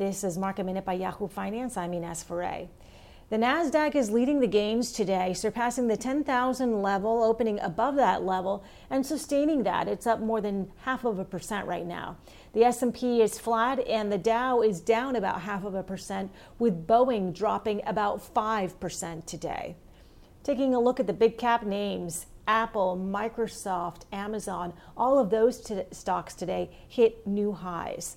This is Market Minute by Yahoo Finance. I'm Ines Ferre. The NASDAQ is leading the gains today, surpassing the 10,000 level, opening above that level and sustaining that. It's up more than half of a percent right now. The S&P is flat and the Dow is down about half of a percent with Boeing dropping about 5% today. Taking a look at the big cap names, Apple, Microsoft, Amazon, all of those t- stocks today hit new highs.